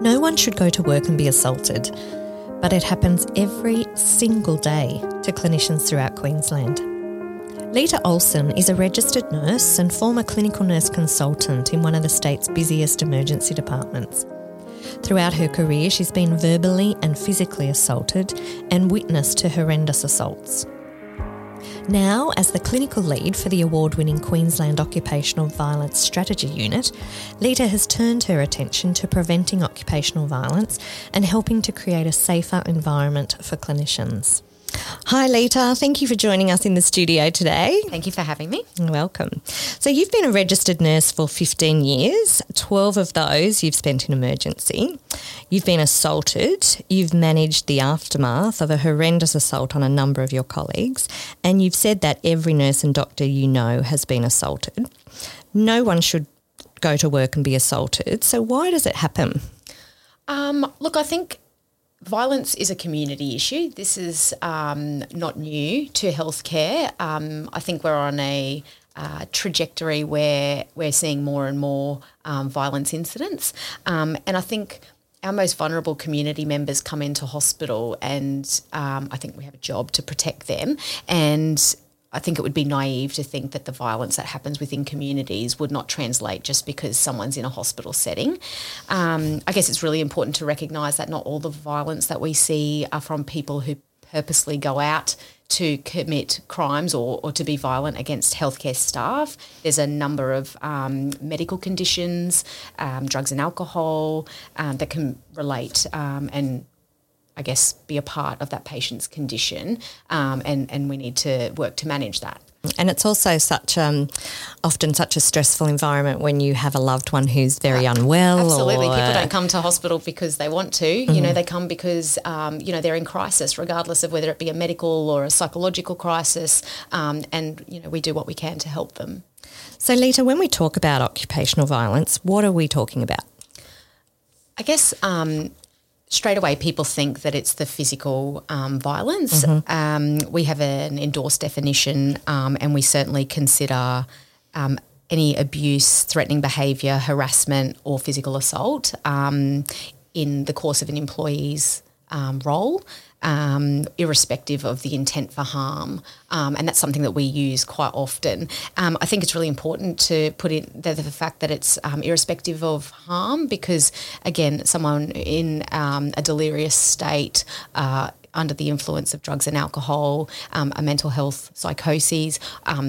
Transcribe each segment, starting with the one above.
No one should go to work and be assaulted, but it happens every single day to clinicians throughout Queensland. Lita Olsson is a registered nurse and former clinical nurse consultant in one of the state's busiest emergency departments. Throughout her career, she's been verbally and physically assaulted and witnessed to horrendous assaults. Now, as the clinical lead for the award winning Queensland Occupational Violence Strategy Unit, Lita has turned her attention to preventing occupational violence and helping to create a safer environment for clinicians. Hi, Lita. Thank you for joining us in the studio today. Thank you for having me. Welcome. So, you've been a registered nurse for 15 years, 12 of those you've spent in emergency. You've been assaulted, you've managed the aftermath of a horrendous assault on a number of your colleagues, and you've said that every nurse and doctor you know has been assaulted. No one should go to work and be assaulted. So, why does it happen? Um, look, I think violence is a community issue. This is um, not new to healthcare. Um, I think we're on a uh, trajectory where we're seeing more and more um, violence incidents. Um, and I think our most vulnerable community members come into hospital, and um, I think we have a job to protect them. And I think it would be naive to think that the violence that happens within communities would not translate just because someone's in a hospital setting. Um, I guess it's really important to recognise that not all the violence that we see are from people who purposely go out to commit crimes or, or to be violent against healthcare staff. There's a number of um, medical conditions, um, drugs and alcohol um, that can relate um, and I guess, be a part of that patient's condition, um, and and we need to work to manage that. And it's also such um, often such a stressful environment when you have a loved one who's very unwell. Absolutely, or, people don't come to hospital because they want to. Mm-hmm. You know, they come because um, you know they're in crisis, regardless of whether it be a medical or a psychological crisis. Um, and you know, we do what we can to help them. So, Lita, when we talk about occupational violence, what are we talking about? I guess um, straight away people think that it's the physical um, violence. Mm-hmm. Um, we have an endorsed definition, um, and we certainly consider um, any abuse, threatening behaviour, harassment, or physical assault um, in the course of an employee's um, role um, irrespective of the intent for harm. Um, and that's something that we use quite often. Um, I think it's really important to put in the, the fact that it's um, irrespective of harm because, again, someone in um, a delirious state. Uh, under the influence of drugs and alcohol, um, a mental health psychoses.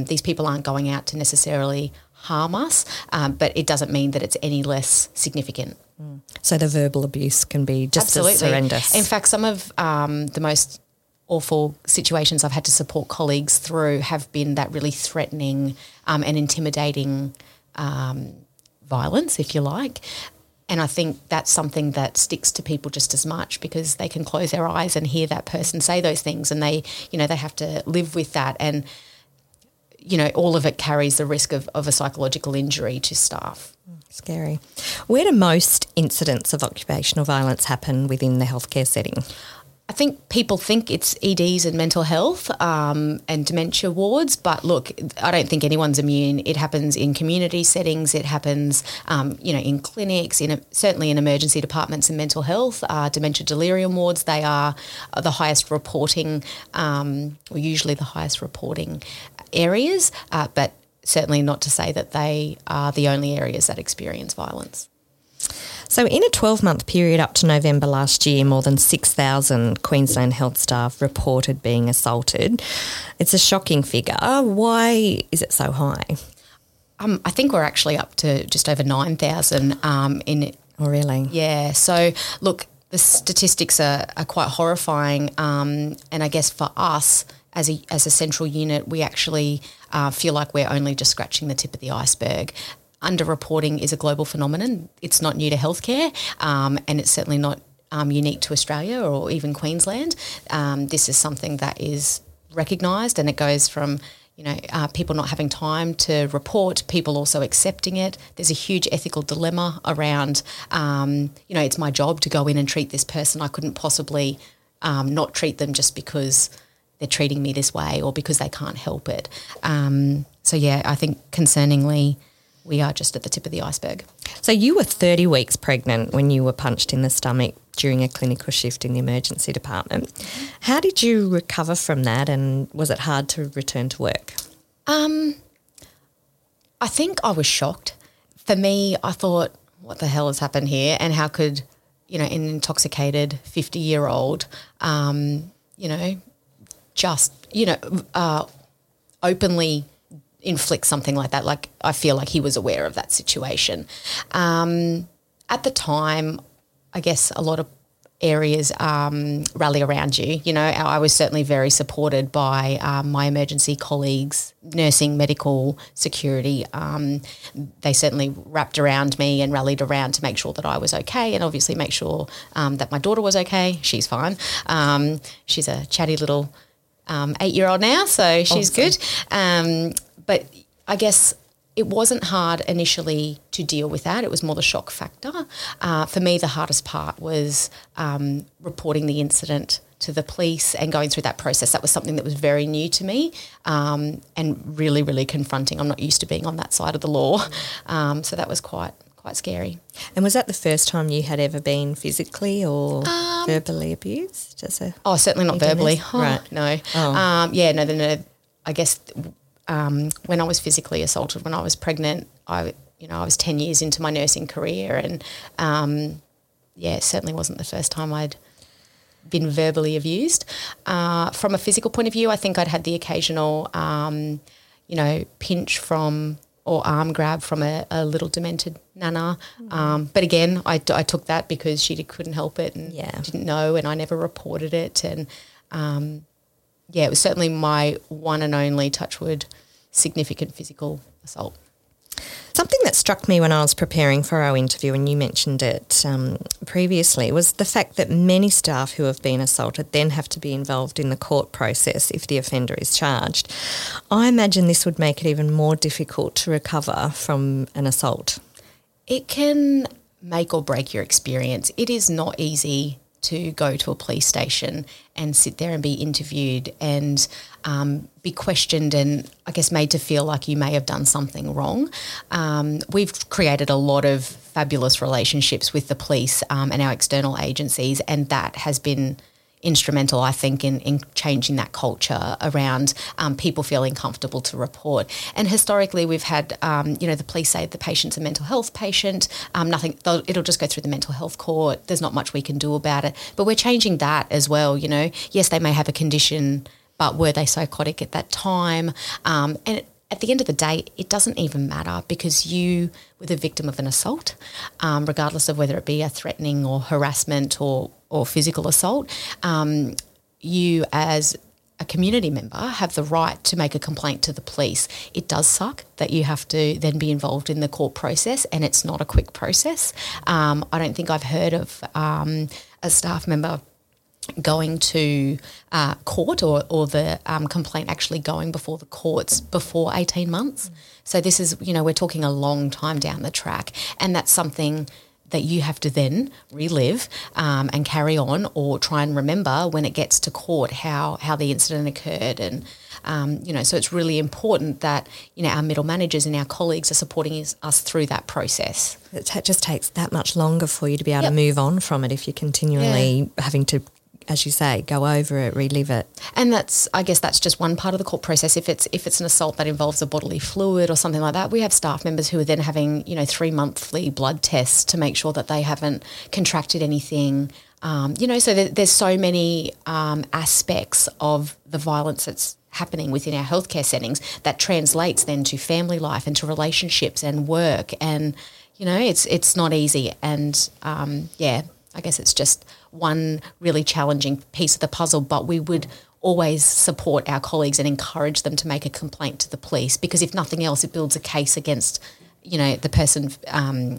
these people aren't going out to necessarily harm us, um, but it doesn't mean that it's any less significant. Mm. So the verbal abuse can be just Absolutely. as horrendous. In fact, some of um, the most awful situations I've had to support colleagues through have been that really threatening um, and intimidating um, violence, if you like. And I think that's something that sticks to people just as much because they can close their eyes and hear that person say those things, and they, you know, they have to live with that and you know, all of it carries the risk of, of a psychological injury to staff. Scary. Where do most incidents of occupational violence happen within the healthcare setting? I think people think it's EDs and mental health um, and dementia wards, but look, I don't think anyone's immune. It happens in community settings. It happens, um, you know, in clinics, in a, certainly in emergency departments and mental health. Uh, dementia delirium wards, they are the highest reporting, um, or usually the highest reporting areas, uh, but certainly not to say that they are the only areas that experience violence. So, in a 12 month period up to November last year, more than 6,000 Queensland health staff reported being assaulted. It's a shocking figure. Why is it so high? Um, I think we're actually up to just over 9,000 um, in. Oh, really? Yeah. So, look, the statistics are, are quite horrifying. Um, and I guess for us, as a, as a central unit, we actually uh, feel like we're only just scratching the tip of the iceberg. Underreporting is a global phenomenon. It's not new to healthcare, um, and it's certainly not um, unique to Australia or even Queensland. Um, this is something that is recognised, and it goes from you know uh, people not having time to report, people also accepting it. There's a huge ethical dilemma around um, you know it's my job to go in and treat this person. I couldn't possibly um, not treat them just because they're treating me this way or because they can't help it. Um, so yeah, I think concerningly, we are just at the tip of the iceberg. So you were 30 weeks pregnant when you were punched in the stomach during a clinical shift in the emergency department. How did you recover from that and was it hard to return to work? Um, I think I was shocked. For me, I thought, what the hell has happened here? And how could, you know, an intoxicated 50 year old, um, you know, just, you know, uh, openly inflict something like that. Like, I feel like he was aware of that situation. Um, at the time, I guess a lot of areas um, rally around you. You know, I was certainly very supported by um, my emergency colleagues, nursing, medical, security. Um, they certainly wrapped around me and rallied around to make sure that I was okay, and obviously make sure um, that my daughter was okay. She's fine. Um, she's a chatty little um, eight-year-old now, so she's awesome. good. but I guess it wasn't hard initially to deal with that. It was more the shock factor. Uh, for me, the hardest part was um, reporting the incident to the police and going through that process. That was something that was very new to me um, and really, really confronting. I'm not used to being on that side of the law, um, so that was quite quite scary. And was that the first time you had ever been physically or um, verbally abused? As a oh, certainly not verbally. Oh, right. No. Oh. Um, yeah. No. No. I guess um, when I was physically assaulted when I was pregnant, I you know I was ten years into my nursing career, and um, yeah, it certainly wasn't the first time I'd been verbally abused. Uh, from a physical point of view, I think I'd had the occasional, um, you know, pinch from or arm grab from a, a little demented nana. Mm-hmm. Um, but again, I, I took that because she couldn't help it and yeah. didn't know, and I never reported it. And um, yeah, it was certainly my one and only touchwood significant physical assault. Something that struck me when I was preparing for our interview, and you mentioned it um, previously, was the fact that many staff who have been assaulted then have to be involved in the court process if the offender is charged. I imagine this would make it even more difficult to recover from an assault. It can make or break your experience. It is not easy to go to a police station and sit there and be interviewed and um, be questioned and I guess made to feel like you may have done something wrong. Um, we've created a lot of fabulous relationships with the police um, and our external agencies, and that has been instrumental, I think, in, in changing that culture around um, people feeling comfortable to report. And historically, we've had, um, you know, the police say the patient's a mental health patient. Um, nothing, it'll just go through the mental health court. There's not much we can do about it. But we're changing that as well. You know, yes, they may have a condition, but were they psychotic at that time? Um, and at the end of the day, it doesn't even matter because you were the victim of an assault, um, regardless of whether it be a threatening or harassment or or physical assault, um, you as a community member have the right to make a complaint to the police. It does suck that you have to then be involved in the court process, and it's not a quick process. Um, I don't think I've heard of um, a staff member going to uh, court or, or the um, complaint actually going before the courts before 18 months. Mm. So this is, you know, we're talking a long time down the track, and that's something that you have to then relive um, and carry on or try and remember when it gets to court how, how the incident occurred and um, you know so it's really important that you know our middle managers and our colleagues are supporting us through that process it just takes that much longer for you to be able yep. to move on from it if you're continually yeah. having to as you say, go over it, relive it. And that's, I guess, that's just one part of the court process. If it's if it's an assault that involves a bodily fluid or something like that, we have staff members who are then having, you know, three monthly blood tests to make sure that they haven't contracted anything. Um, you know, so there's so many um, aspects of the violence that's happening within our healthcare settings that translates then to family life and to relationships and work and you know it's it's not easy and um, yeah I guess it's just one really challenging piece of the puzzle, but we would always support our colleagues and encourage them to make a complaint to the police because if nothing else, it builds a case against, you know, the person um,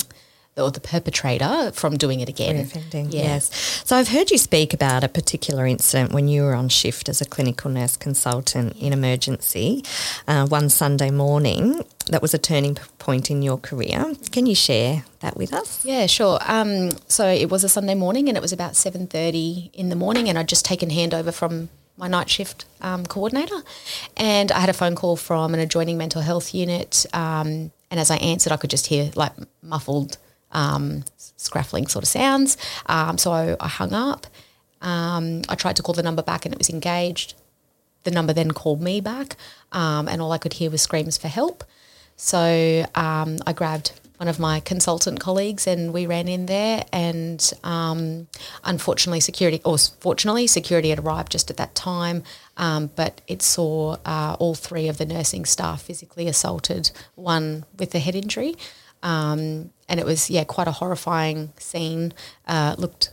or the perpetrator from doing it again. Reoffending, yeah. yes. So I've heard you speak about a particular incident when you were on shift as a clinical nurse consultant in emergency uh, one Sunday morning. That was a turning point in your career. Can you share that with us? Yeah, sure. Um, so it was a Sunday morning, and it was about seven thirty in the morning, and I'd just taken handover from my night shift um, coordinator, and I had a phone call from an adjoining mental health unit. Um, and as I answered, I could just hear like muffled um, scraffling sort of sounds. Um, so I, I, hung up. Um, I tried to call the number back and it was engaged. The number then called me back, um, and all I could hear was screams for help. So um, I grabbed one of my consultant colleagues and we ran in there and um, unfortunately security or fortunately security had arrived just at that time um, but it saw uh, all three of the nursing staff physically assaulted one with a head injury um, and it was yeah quite a horrifying scene uh, looked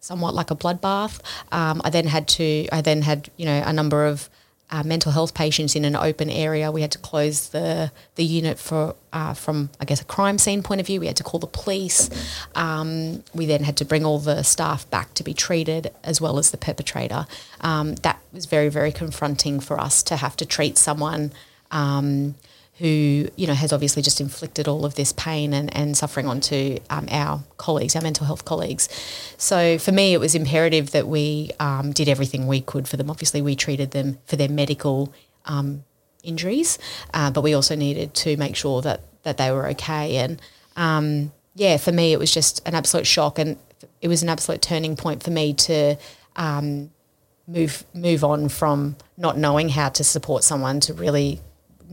somewhat like a bloodbath um, I then had to I then had you know a number of uh, mental health patients in an open area. We had to close the the unit for uh, from I guess a crime scene point of view. We had to call the police. Um, we then had to bring all the staff back to be treated as well as the perpetrator. Um, that was very very confronting for us to have to treat someone. Um, who you know has obviously just inflicted all of this pain and, and suffering onto um, our colleagues, our mental health colleagues. So for me, it was imperative that we um, did everything we could for them. Obviously, we treated them for their medical um, injuries, uh, but we also needed to make sure that that they were okay. And um, yeah, for me, it was just an absolute shock, and it was an absolute turning point for me to um, move move on from not knowing how to support someone to really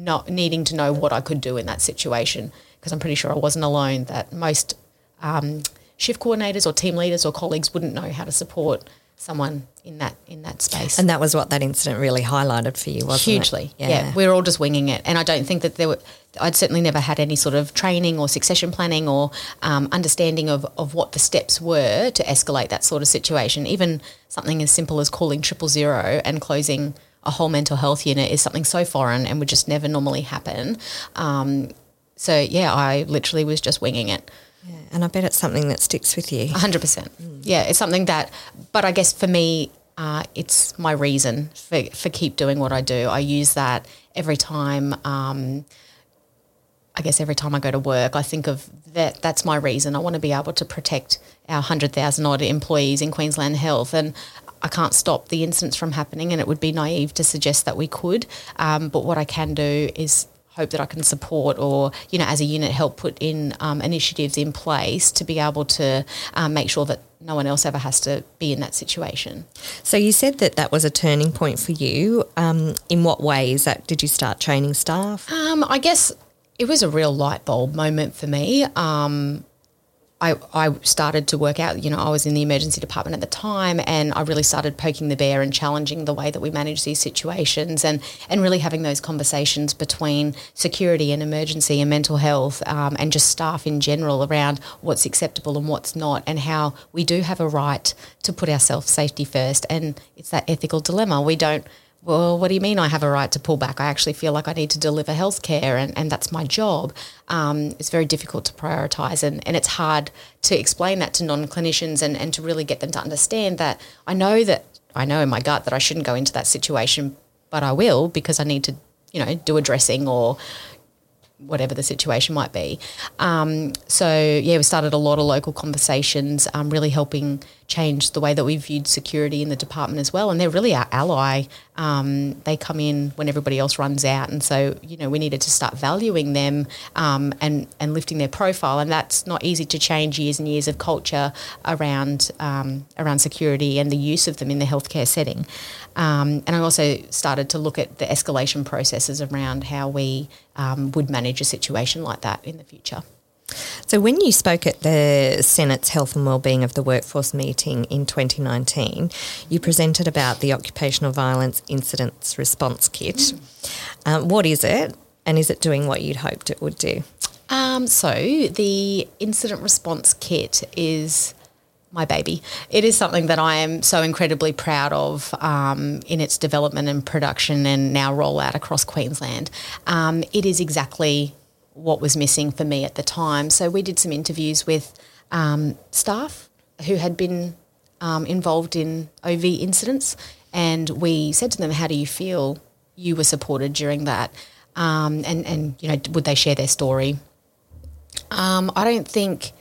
not needing to know what I could do in that situation because I'm pretty sure I wasn't alone. That most um, shift coordinators or team leaders or colleagues wouldn't know how to support someone in that in that space. And that was what that incident really highlighted for you, wasn't Hugely, it? Hugely, yeah. yeah. We were all just winging it, and I don't think that there were. I'd certainly never had any sort of training or succession planning or um, understanding of, of what the steps were to escalate that sort of situation. Even something as simple as calling triple zero and closing a whole mental health unit is something so foreign and would just never normally happen. Um, so yeah, I literally was just winging it. Yeah, and I bet it's something that sticks with you. 100%. Mm. Yeah, it's something that, but I guess for me, uh, it's my reason for, for keep doing what I do. I use that every time. Um, I guess every time I go to work, I think of that. That's my reason. I want to be able to protect our hundred thousand odd employees in Queensland Health, and I can't stop the incidents from happening, and it would be naive to suggest that we could. Um, but what I can do is hope that I can support or, you know, as a unit, help put in um, initiatives in place to be able to um, make sure that no one else ever has to be in that situation. So you said that that was a turning point for you. Um, in what ways that did you start training staff? Um, I guess it was a real light bulb moment for me. Um, I, I started to work out, you know, I was in the emergency department at the time and I really started poking the bear and challenging the way that we manage these situations and, and really having those conversations between security and emergency and mental health um, and just staff in general around what's acceptable and what's not and how we do have a right to put our self safety first. And it's that ethical dilemma. We don't well, what do you mean I have a right to pull back? I actually feel like I need to deliver healthcare and, and that's my job. Um, it's very difficult to prioritise and, and it's hard to explain that to non clinicians and, and to really get them to understand that I know that I know in my gut that I shouldn't go into that situation, but I will because I need to, you know, do a dressing or whatever the situation might be. Um, so yeah, we started a lot of local conversations, um, really helping change the way that we viewed security in the department as well. And they're really our ally. Um, they come in when everybody else runs out, and so you know we needed to start valuing them um, and and lifting their profile. And that's not easy to change years and years of culture around um, around security and the use of them in the healthcare setting. Um, and I also started to look at the escalation processes around how we um, would manage a situation like that in the future. So, when you spoke at the Senate's Health and Wellbeing of the Workforce meeting in 2019, you presented about the Occupational Violence Incidents Response Kit. Mm. What is it, and is it doing what you'd hoped it would do? Um, so, the Incident Response Kit is my baby. It is something that I am so incredibly proud of um, in its development and production and now rollout across Queensland. Um, it is exactly what was missing for me at the time. So we did some interviews with um, staff who had been um, involved in OV incidents, and we said to them, "How do you feel you were supported during that?" Um, and and you know, would they share their story? Um, I don't think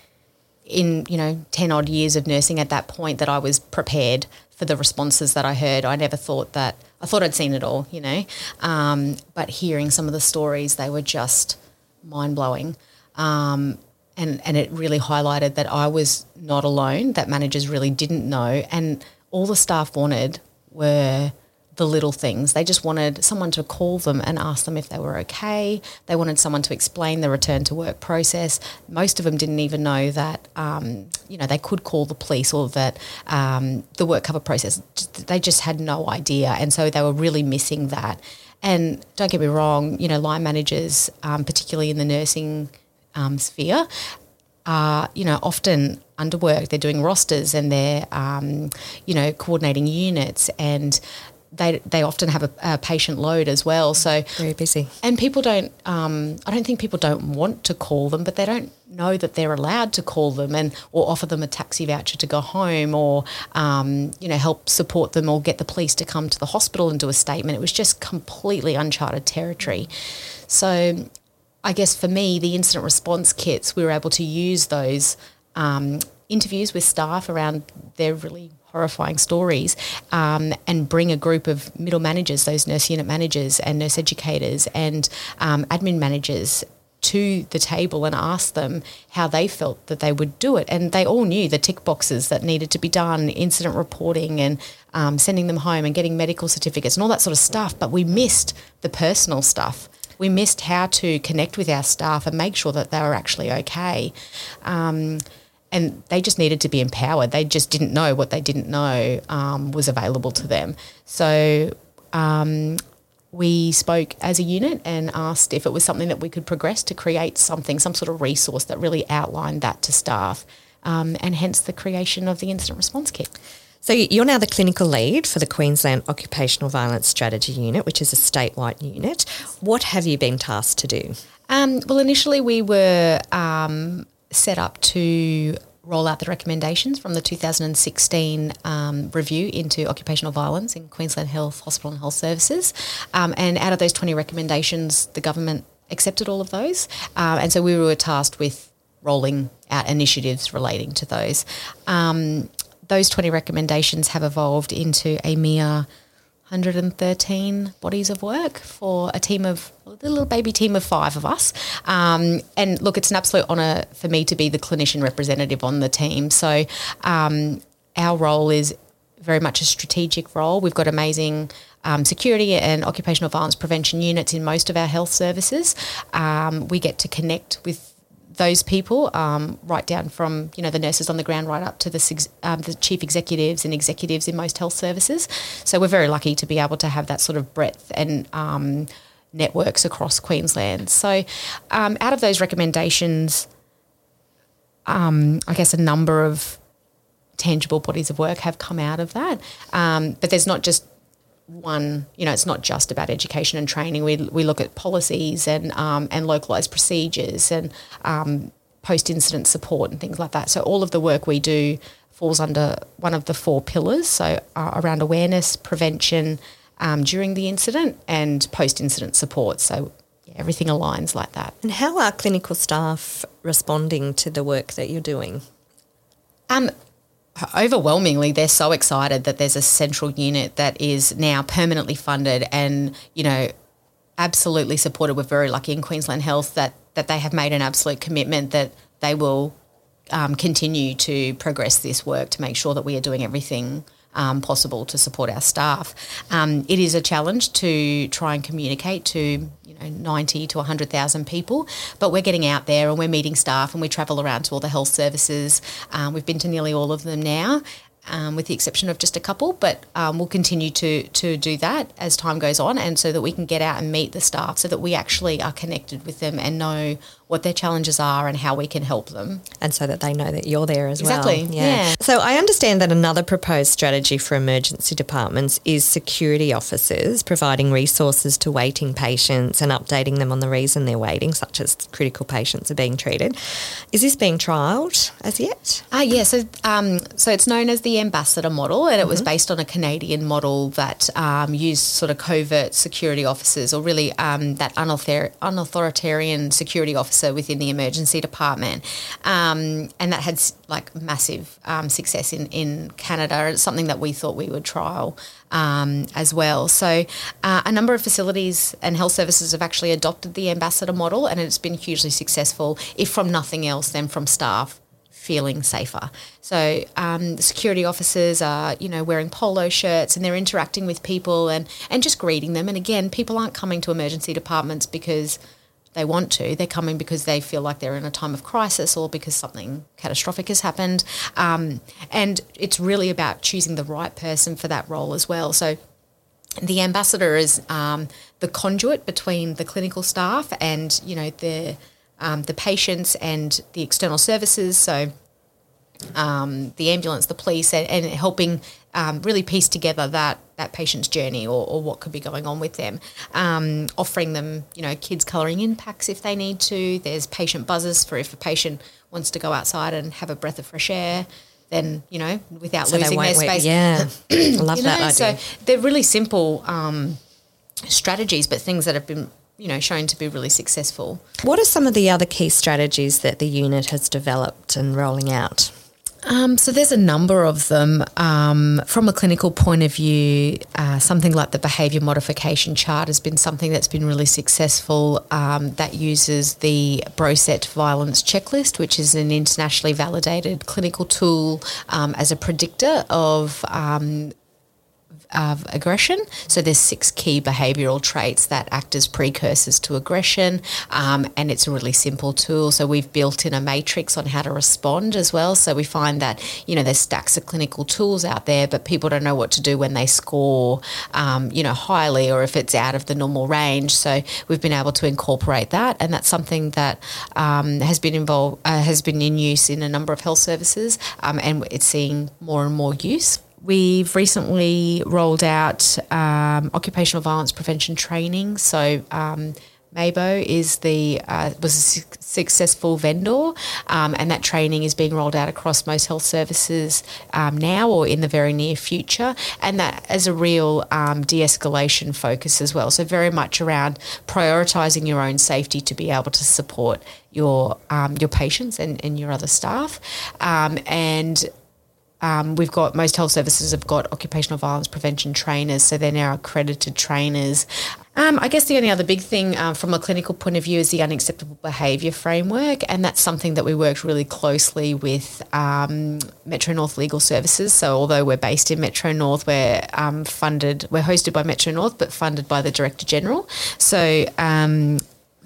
in you know 10 odd years of nursing at that point that I was prepared for the responses that I heard. I never thought that I thought I'd seen it all, you know. Um, but hearing some of the stories, they were just mind blowing. Um, and, and it really highlighted that I was not alone, that managers really didn't know. And all the staff wanted were the little things. They just wanted someone to call them and ask them if they were okay. They wanted someone to explain the return to work process. Most of them didn't even know that, um, you know, they could call the police or that um, the work cover process. They just had no idea. And so they were really missing that. And don't get me wrong, you know, line managers, um, particularly in the nursing um, sphere, are, you know, often underworked. They're doing rosters and they're, um, you know, coordinating units and they they often have a, a, patient load as well. So very busy. And people don't. Um, I don't think people don't want to call them, but they don't know that they're allowed to call them and or offer them a taxi voucher to go home or um, you know help support them or get the police to come to the hospital and do a statement. It was just completely uncharted territory. So I guess for me, the incident response kits, we were able to use those. Um, interviews with staff around their really horrifying stories um, and bring a group of middle managers, those nurse unit managers and nurse educators and um, admin managers to the table and ask them how they felt that they would do it. And they all knew the tick boxes that needed to be done, incident reporting and um, sending them home and getting medical certificates and all that sort of stuff. But we missed the personal stuff. We missed how to connect with our staff and make sure that they were actually okay. Um, and they just needed to be empowered. They just didn't know what they didn't know um, was available to them. So um, we spoke as a unit and asked if it was something that we could progress to create something, some sort of resource that really outlined that to staff, um, and hence the creation of the incident response kit. So you're now the clinical lead for the Queensland Occupational Violence Strategy Unit, which is a statewide unit. What have you been tasked to do? Um, well, initially we were um, set up to roll out the recommendations from the 2016 um, review into occupational violence in Queensland Health Hospital and Health Services. Um, and out of those 20 recommendations, the government accepted all of those. Uh, and so we were tasked with rolling out initiatives relating to those. Um, those 20 recommendations have evolved into a mere 113 bodies of work for a team of a little baby team of five of us. Um, and look, it's an absolute honour for me to be the clinician representative on the team. So um, our role is very much a strategic role. We've got amazing um, security and occupational violence prevention units in most of our health services. Um, we get to connect with those people, um, right down from you know the nurses on the ground, right up to the um, the chief executives and executives in most health services. So we're very lucky to be able to have that sort of breadth and um, networks across Queensland. So um, out of those recommendations, um, I guess a number of tangible bodies of work have come out of that. Um, but there's not just one, you know, it's not just about education and training. We, we look at policies and um, and localized procedures and um, post incident support and things like that. So all of the work we do falls under one of the four pillars. So uh, around awareness, prevention um, during the incident, and post incident support. So yeah, everything aligns like that. And how are clinical staff responding to the work that you're doing? Um, overwhelmingly they're so excited that there's a central unit that is now permanently funded and you know absolutely supported. We're very lucky in queensland health that that they have made an absolute commitment that they will um, continue to progress this work to make sure that we are doing everything um, possible to support our staff. Um, it is a challenge to try and communicate to you know 90 to 100,000 people, but we're getting out there and we're meeting staff and we travel around to all the health services. Um, we've been to nearly all of them now. Um, with the exception of just a couple, but um, we'll continue to to do that as time goes on, and so that we can get out and meet the staff, so that we actually are connected with them and know what their challenges are and how we can help them. And so that they know that you're there as exactly. well. Yeah. yeah. So I understand that another proposed strategy for emergency departments is security officers providing resources to waiting patients and updating them on the reason they're waiting, such as critical patients are being treated. Is this being trialled as yet? Uh, yeah, so, um, so it's known as the ambassador model and it mm-hmm. was based on a Canadian model that um, used sort of covert security officers or really um, that unauthor- unauthoritarian security officer officer within the emergency department, um, and that had like massive um, success in in Canada. It's something that we thought we would trial um, as well. So, uh, a number of facilities and health services have actually adopted the ambassador model, and it's been hugely successful. If from nothing else, then from staff feeling safer. So um, the security officers are, you know, wearing polo shirts and they're interacting with people and, and just greeting them. And again, people aren't coming to emergency departments because they want to. They're coming because they feel like they're in a time of crisis or because something catastrophic has happened. Um, and it's really about choosing the right person for that role as well. So the ambassador is um, the conduit between the clinical staff and, you know, the um, the patients and the external services. So um, the ambulance, the police, and, and helping um, really piece together that that patient's journey or, or what could be going on with them. Um, offering them, you know, kids colouring in packs if they need to. There's patient buzzers for if a patient wants to go outside and have a breath of fresh air. Then you know, without So losing their wait- space. Yeah, I love You that idea. so they're really simple um, strategies, but things that have been, you know, shown to be really successful. what are some of the other key strategies that the unit has developed and rolling out? Um, so there's a number of them. Um, from a clinical point of view, uh, something like the behaviour modification chart has been something that's been really successful. Um, that uses the Broset Violence Checklist, which is an internationally validated clinical tool um, as a predictor of um, of aggression. So there's six key behavioural traits that act as precursors to aggression, um, and it's a really simple tool. So we've built in a matrix on how to respond as well. So we find that you know there's stacks of clinical tools out there, but people don't know what to do when they score, um, you know, highly or if it's out of the normal range. So we've been able to incorporate that, and that's something that um, has been involved uh, has been in use in a number of health services, um, and it's seeing more and more use. We've recently rolled out um, occupational violence prevention training. So um, Maybo is the uh, was a su- successful vendor, um, and that training is being rolled out across most health services um, now or in the very near future, and that as a real um, de-escalation focus as well. So very much around prioritising your own safety to be able to support your um, your patients and, and your other staff, um, and um, we've got most health services have got occupational violence prevention trainers, so they're now accredited trainers. Um, I guess the only other big thing uh, from a clinical point of view is the unacceptable behaviour framework, and that's something that we worked really closely with um, Metro North Legal Services. So, although we're based in Metro North, we're um, funded, we're hosted by Metro North, but funded by the Director General. So.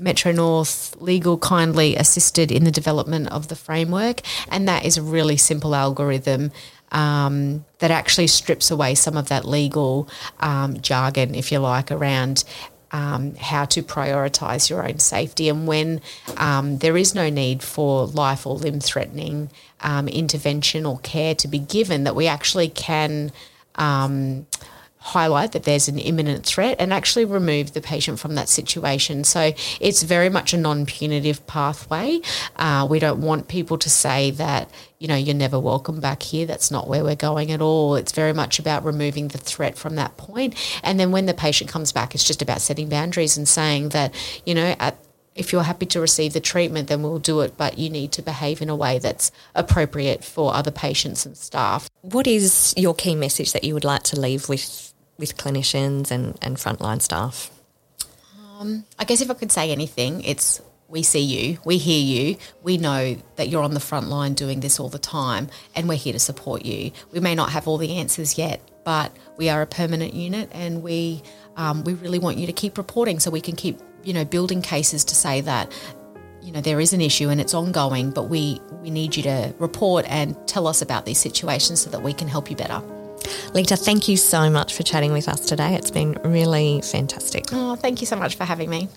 Um, Metro North Legal kindly assisted in the development of the framework, and that is a really simple algorithm um, that actually strips away some of that legal um, jargon, if you like, around um, how to prioritise your own safety and when um, there is no need for life or limb threatening um, intervention or care to be given, that we actually can. Highlight that there's an imminent threat and actually remove the patient from that situation. So it's very much a non punitive pathway. Uh, we don't want people to say that, you know, you're never welcome back here. That's not where we're going at all. It's very much about removing the threat from that point. And then when the patient comes back, it's just about setting boundaries and saying that, you know, at if you're happy to receive the treatment, then we'll do it, but you need to behave in a way that's appropriate for other patients and staff. What is your key message that you would like to leave with with clinicians and, and frontline staff? I guess if I could say anything, it's we see you, we hear you, we know that you're on the front line doing this all the time, and we're here to support you. We may not have all the answers yet, but we are a permanent unit, and we um, we really want you to keep reporting so we can keep you know building cases to say that you know there is an issue and it's ongoing, but we we need you to report and tell us about these situations so that we can help you better. Lita, thank you so much for chatting with us today. It's been really fantastic. Oh, thank you so much for having me.